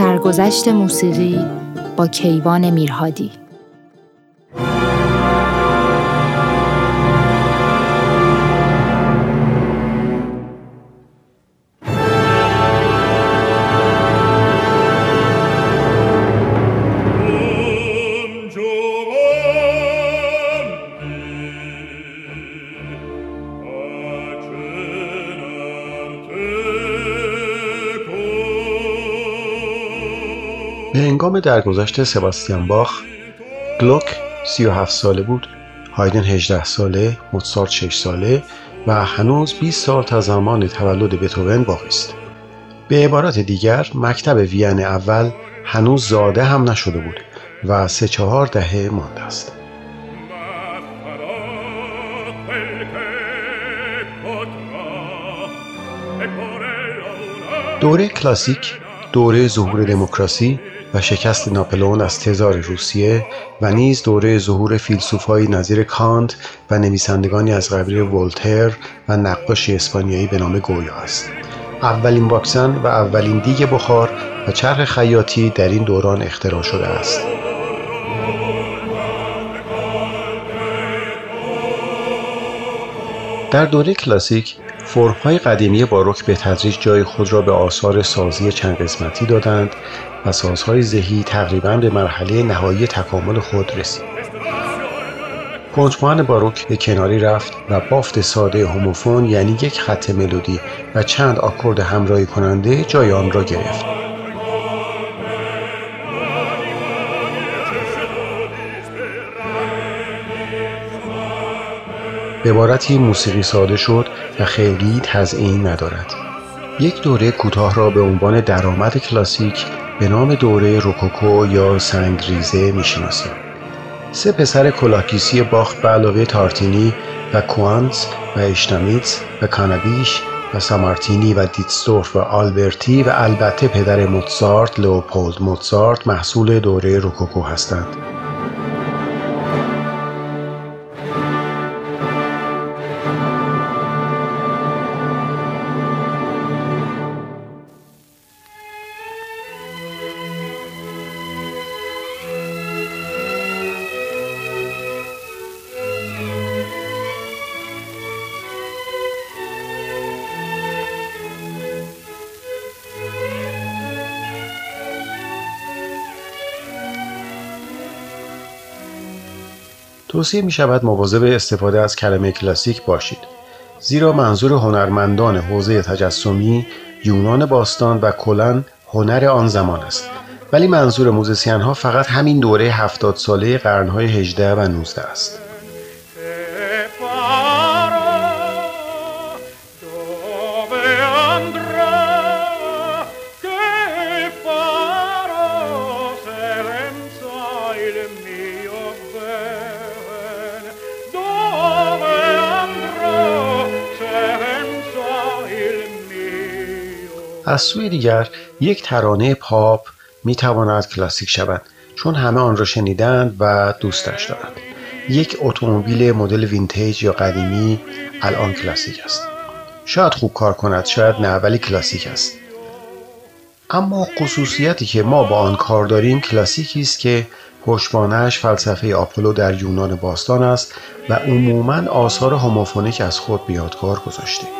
سرگذشت موسیقی با کیوان میرهادی. درگذشت سباستیان باخ گلوک 37 ساله بود هایدن 18 ساله موتسارت 6 ساله و هنوز 20 سال تا زمان تولد بتوون باقی است. به عبارت دیگر مکتب وین اول هنوز زاده هم نشده بود و سه چهار دهه مانده است. دوره کلاسیک دوره ظهور دموکراسی و شکست ناپلئون از تزار روسیه و نیز دوره ظهور فیلسوفایی نظیر کانت و نویسندگانی از قبیل ولتر و نقاشی اسپانیایی به نام گویا است. اولین واکسن و اولین دیگ بخار و چرخ خیاطی در این دوران اختراع شده است. در دوره کلاسیک فرمهای قدیمی باروک به تدریج جای خود را به آثار سازی چند قسمتی دادند و سازهای ذهی تقریبا به مرحله نهایی تکامل خود رسید. کنجمان باروک به کناری رفت و بافت ساده هوموفون یعنی یک خط ملودی و چند آکورد همراهی کننده جای آن را گرفت. عبارتی موسیقی ساده شد و خیلی تزئین ندارد. یک دوره کوتاه را به عنوان درآمد کلاسیک به نام دوره روکوکو یا سنگریزه می‌شناسیم. سه پسر کلاسیک باخ به علاوه تارتینی و کوانتز و اشتامیتز و کانابیش و سامارتینی و دیتستورف و آلبرتی و البته پدر موتسارت لوپولد موتسارت محصول دوره روکوکو هستند. توصیه می شود مواظب استفاده از کلمه کلاسیک باشید. زیرا منظور هنرمندان حوزه تجسمی یونان باستان و کلن هنر آن زمان است. ولی منظور موزیسین ها فقط همین دوره هفتاد ساله قرنهای 18 و 19 است. از سوی دیگر یک ترانه پاپ می تواند کلاسیک شود چون همه آن را شنیدند و دوستش دارند. یک اتومبیل مدل vintage یا قدیمی الان کلاسیک است. شاید خوب کار کند شاید نه ولی کلاسیک است. اما خصوصیتی که ما با آن کار داریم کلاسیکی است که پشتوانهاش فلسفه آپولو در یونان باستان است و عموما آثار هوموفونیک از خود به یادگار گذاشته.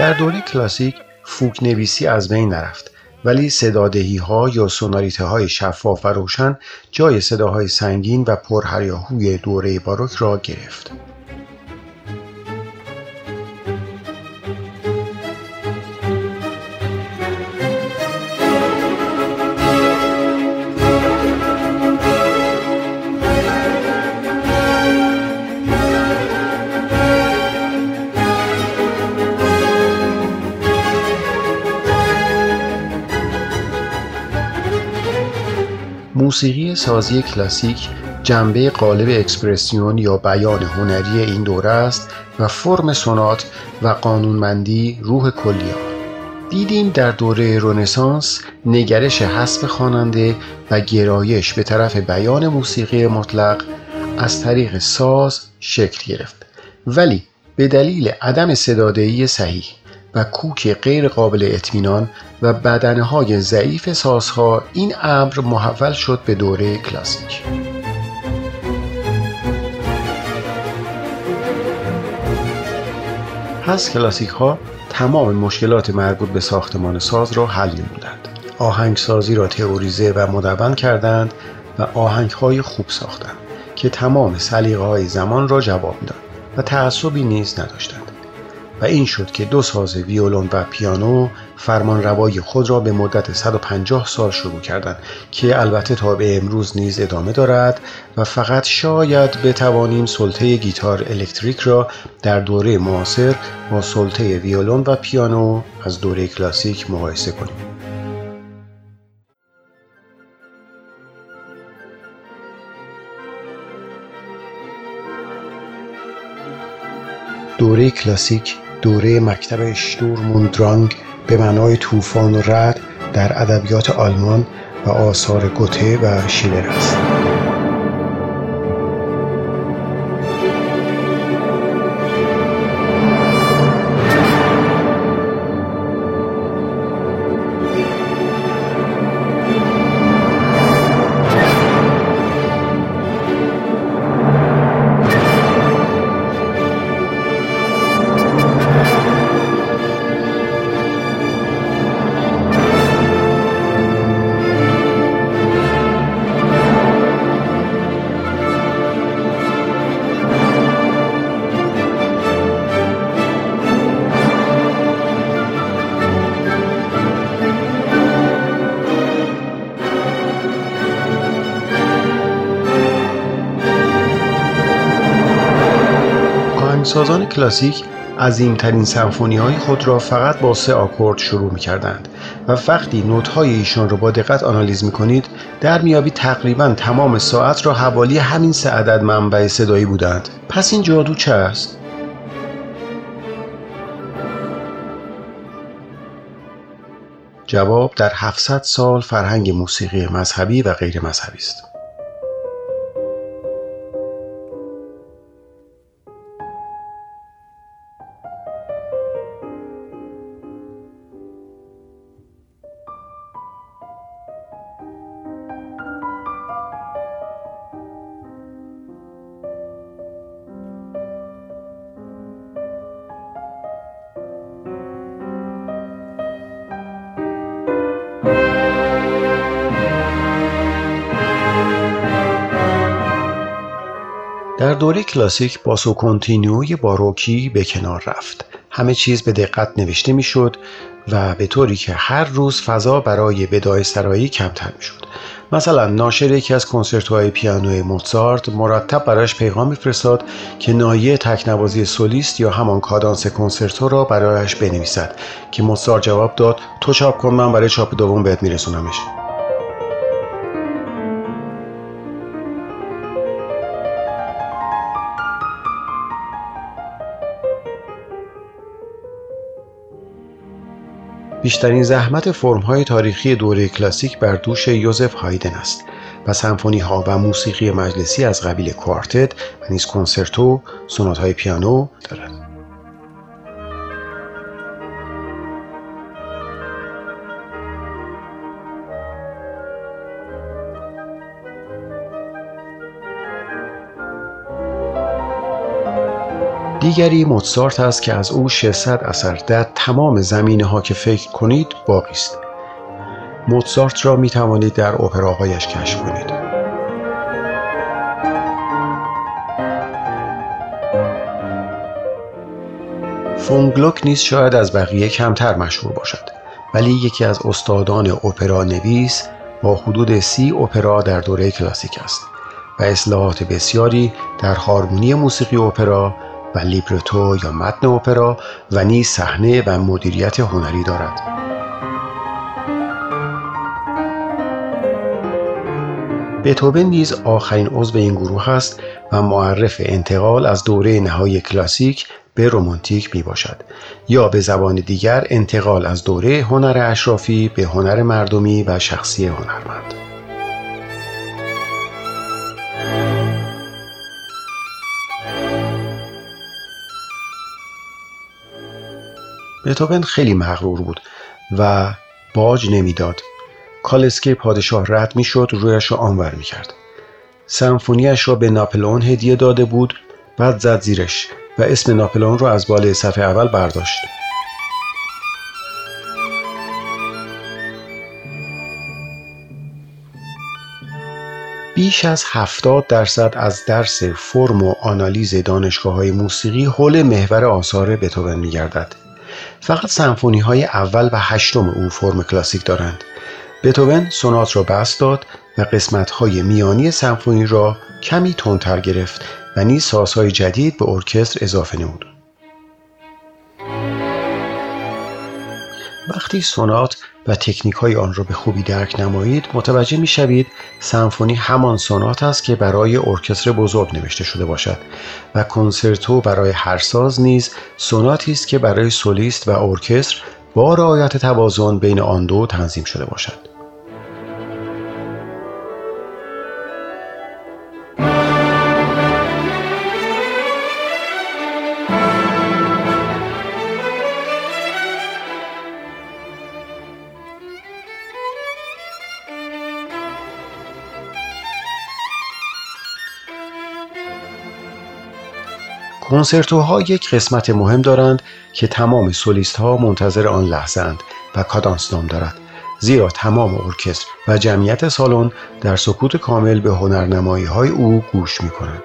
در دوره کلاسیک فوک نویسی از بین نرفت ولی صدادهی ها یا سوناریته های شفاف و روشن جای صداهای سنگین و پرهریاهوی دوره باروک را گرفت. موسیقی سازی کلاسیک جنبه قالب اکسپرسیون یا بیان هنری این دوره است و فرم سونات و قانونمندی روح کلی دیدیم در دوره رونسانس نگرش حسب خواننده و گرایش به طرف بیان موسیقی مطلق از طریق ساز شکل گرفت. ولی به دلیل عدم صدادهی صحیح و کوک غیر قابل اطمینان و بدنه های ضعیف سازها این امر محول شد به دوره کلاسیک. پس کلاسیک ها تمام مشکلات مربوط به ساختمان ساز را حل نمودند آهنگسازی را تئوریزه و مدون کردند و آهنگ های خوب ساختند که تمام سلیقه های زمان را جواب داد و تعصبی نیز نداشتند. و این شد که دو ساز ویولون و پیانو فرمان روای خود را به مدت 150 سال شروع کردند که البته تا به امروز نیز ادامه دارد و فقط شاید بتوانیم سلطه گیتار الکتریک را در دوره معاصر با سلطه ویولون و پیانو از دوره کلاسیک مقایسه کنیم. دوره کلاسیک دوره مکتب شتورموندرانگ به معنای طوفان و رد در ادبیات آلمان و آثار گوته و شیلر است. سازان کلاسیک عظیمترین سمفونی های خود را فقط با سه آکورد شروع می کردند و وقتی نوت های ایشان را با دقت آنالیز می کنید در میابی تقریبا تمام ساعت را حوالی همین سه عدد منبع صدایی بودند پس این جادو چه است؟ جواب در 700 سال فرهنگ موسیقی مذهبی و غیر مذهبی است. در دوره کلاسیک با کنتینیوی باروکی به کنار رفت. همه چیز به دقت نوشته می‌شد و به طوری که هر روز فضا برای بدای سرایی کمتر می‌شد. مثلا ناشر یکی از کنسرتوهای پیانوی موزارت مرتب برایش پیغام میفرستاد که نایه تکنوازی سولیست یا همان کادانس کنسرتو را برایش بنویسد که موزارت جواب داد تو چاپ کن من برای چاپ دوم بهت میرسونمش. بیشترین زحمت فرمهای تاریخی دوره کلاسیک بر دوش یوزف هایدن است و سمفونی ها و موسیقی مجلسی از قبیل کوارتت و نیز کنسرتو، سونات های پیانو دارد. دیگری موتسارت است که از او 600 اثر در تمام زمینه ها که فکر کنید باقی است. موتسارت را می توانید در اپراهایش کشف کنید. فونگلوک نیز شاید از بقیه کمتر مشهور باشد ولی یکی از استادان اپرا نویس با حدود سی اپرا در دوره کلاسیک است و اصلاحات بسیاری در هارمونی موسیقی اپرا و لیبرتو یا متن اپرا و نیز صحنه و مدیریت هنری دارد. بتوون نیز آخرین عضو این گروه است و معرف انتقال از دوره نهایی کلاسیک به رومانتیک می باشد یا به زبان دیگر انتقال از دوره هنر اشرافی به هنر مردمی و شخصی هنرمند. بتوون خیلی مغرور بود و باج نمی‌داد. کالسکه پادشاه رد می‌شد رویش را آنور می‌کرد. سمفونیش را به ناپلئون هدیه داده بود بعد زد زیرش و اسم ناپلئون را از بالای صفحه اول برداشت. بیش از 70 درصد از درس فرم و آنالیز دانشگاه های موسیقی حول محور آثار بتوون می گردد. فقط سمفونی های اول و هشتم او فرم کلاسیک دارند. بتوون سونات را بست داد و قسمت های میانی سمفونی را کمی تندتر گرفت و نیز سازهای جدید به ارکستر اضافه نمود. وقتی سونات و تکنیک های آن را به خوبی درک نمایید متوجه می شوید سمفونی همان سونات است که برای ارکستر بزرگ نوشته شده باشد و کنسرتو برای هر ساز نیز سوناتی است که برای سولیست و ارکستر با رعایت توازن بین آن دو تنظیم شده باشد. کنسرتوها یک قسمت مهم دارند که تمام سولیست ها منتظر آن لحظه اند و کادانس نام دارد زیرا تمام ارکستر و جمعیت سالن در سکوت کامل به هنرنمایی های او گوش می کنند.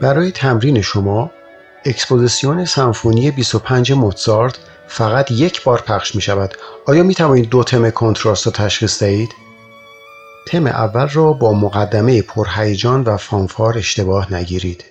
برای تمرین شما اکسپوزیسیون سمفونی 25 موتزارت فقط یک بار پخش می شود. آیا می توانید دو تم کنتراست را تشخیص دهید؟ تم اول را با مقدمه پرهیجان و فانفار اشتباه نگیرید.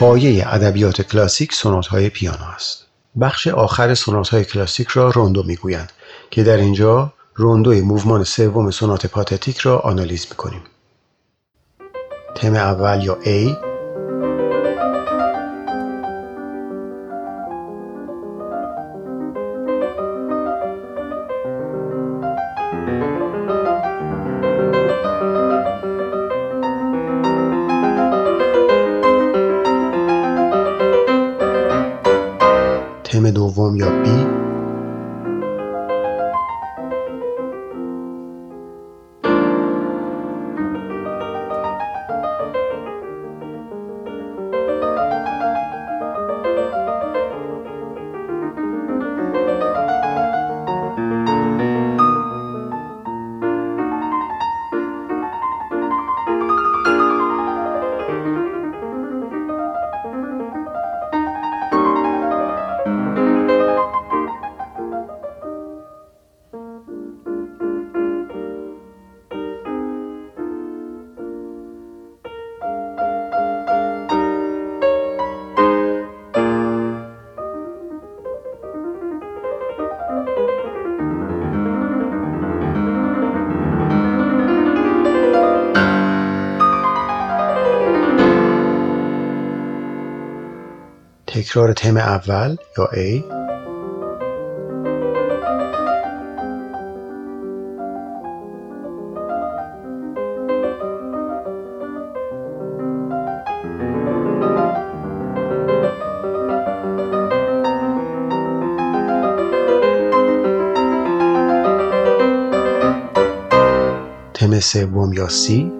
پایه ادبیات کلاسیک سونات های پیانو است. بخش آخر سونات های کلاسیک را روندو می‌گویند که در اینجا روندوی موومان سوم سونات پاتتیک را آنالیز می‌کنیم. تم اول یا A دوم یا B تکرار تم اول یا A. تم سوم یا C.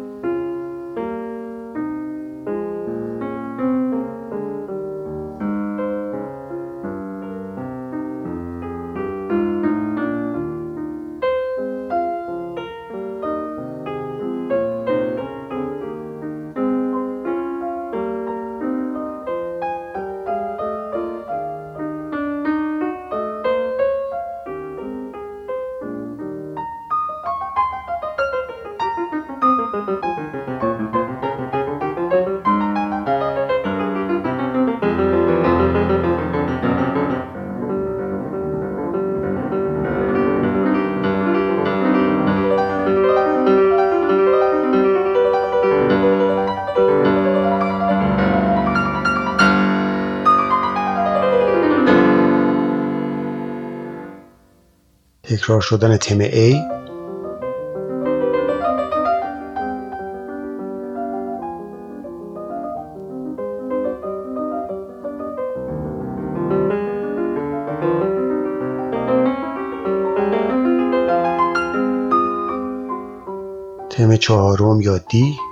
تکرار شدن تم A. تم چهارم یا D.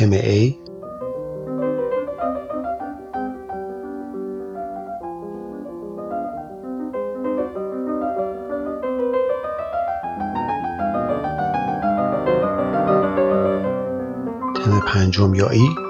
تم A. تم پنجم یا ای؟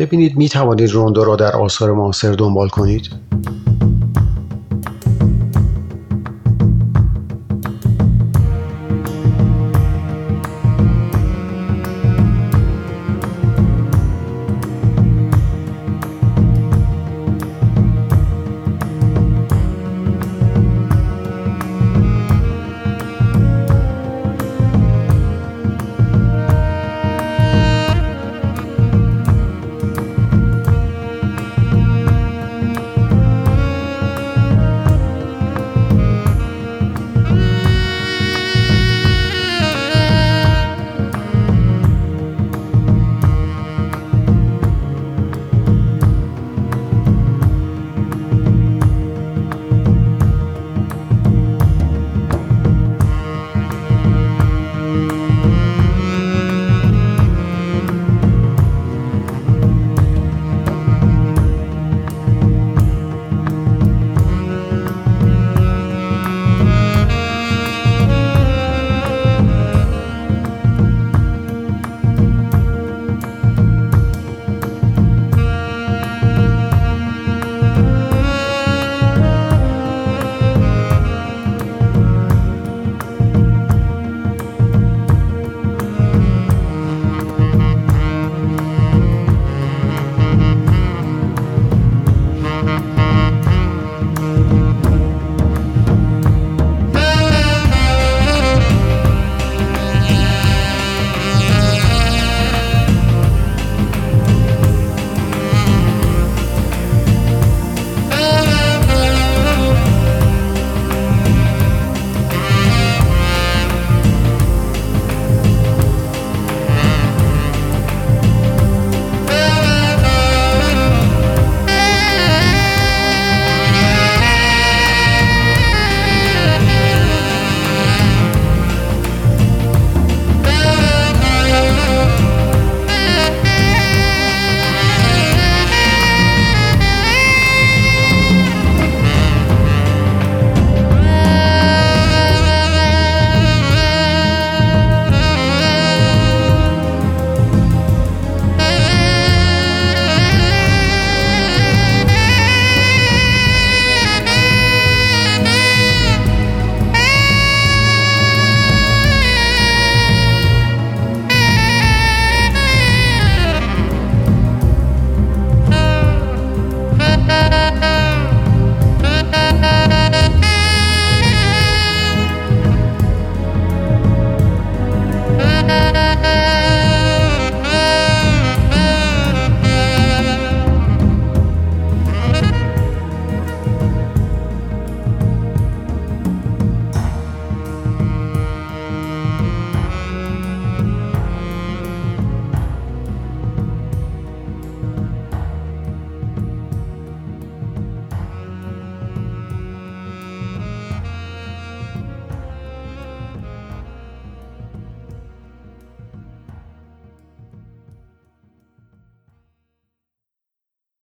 ببینید می توانید روندو را در آثار معاصر دنبال کنید؟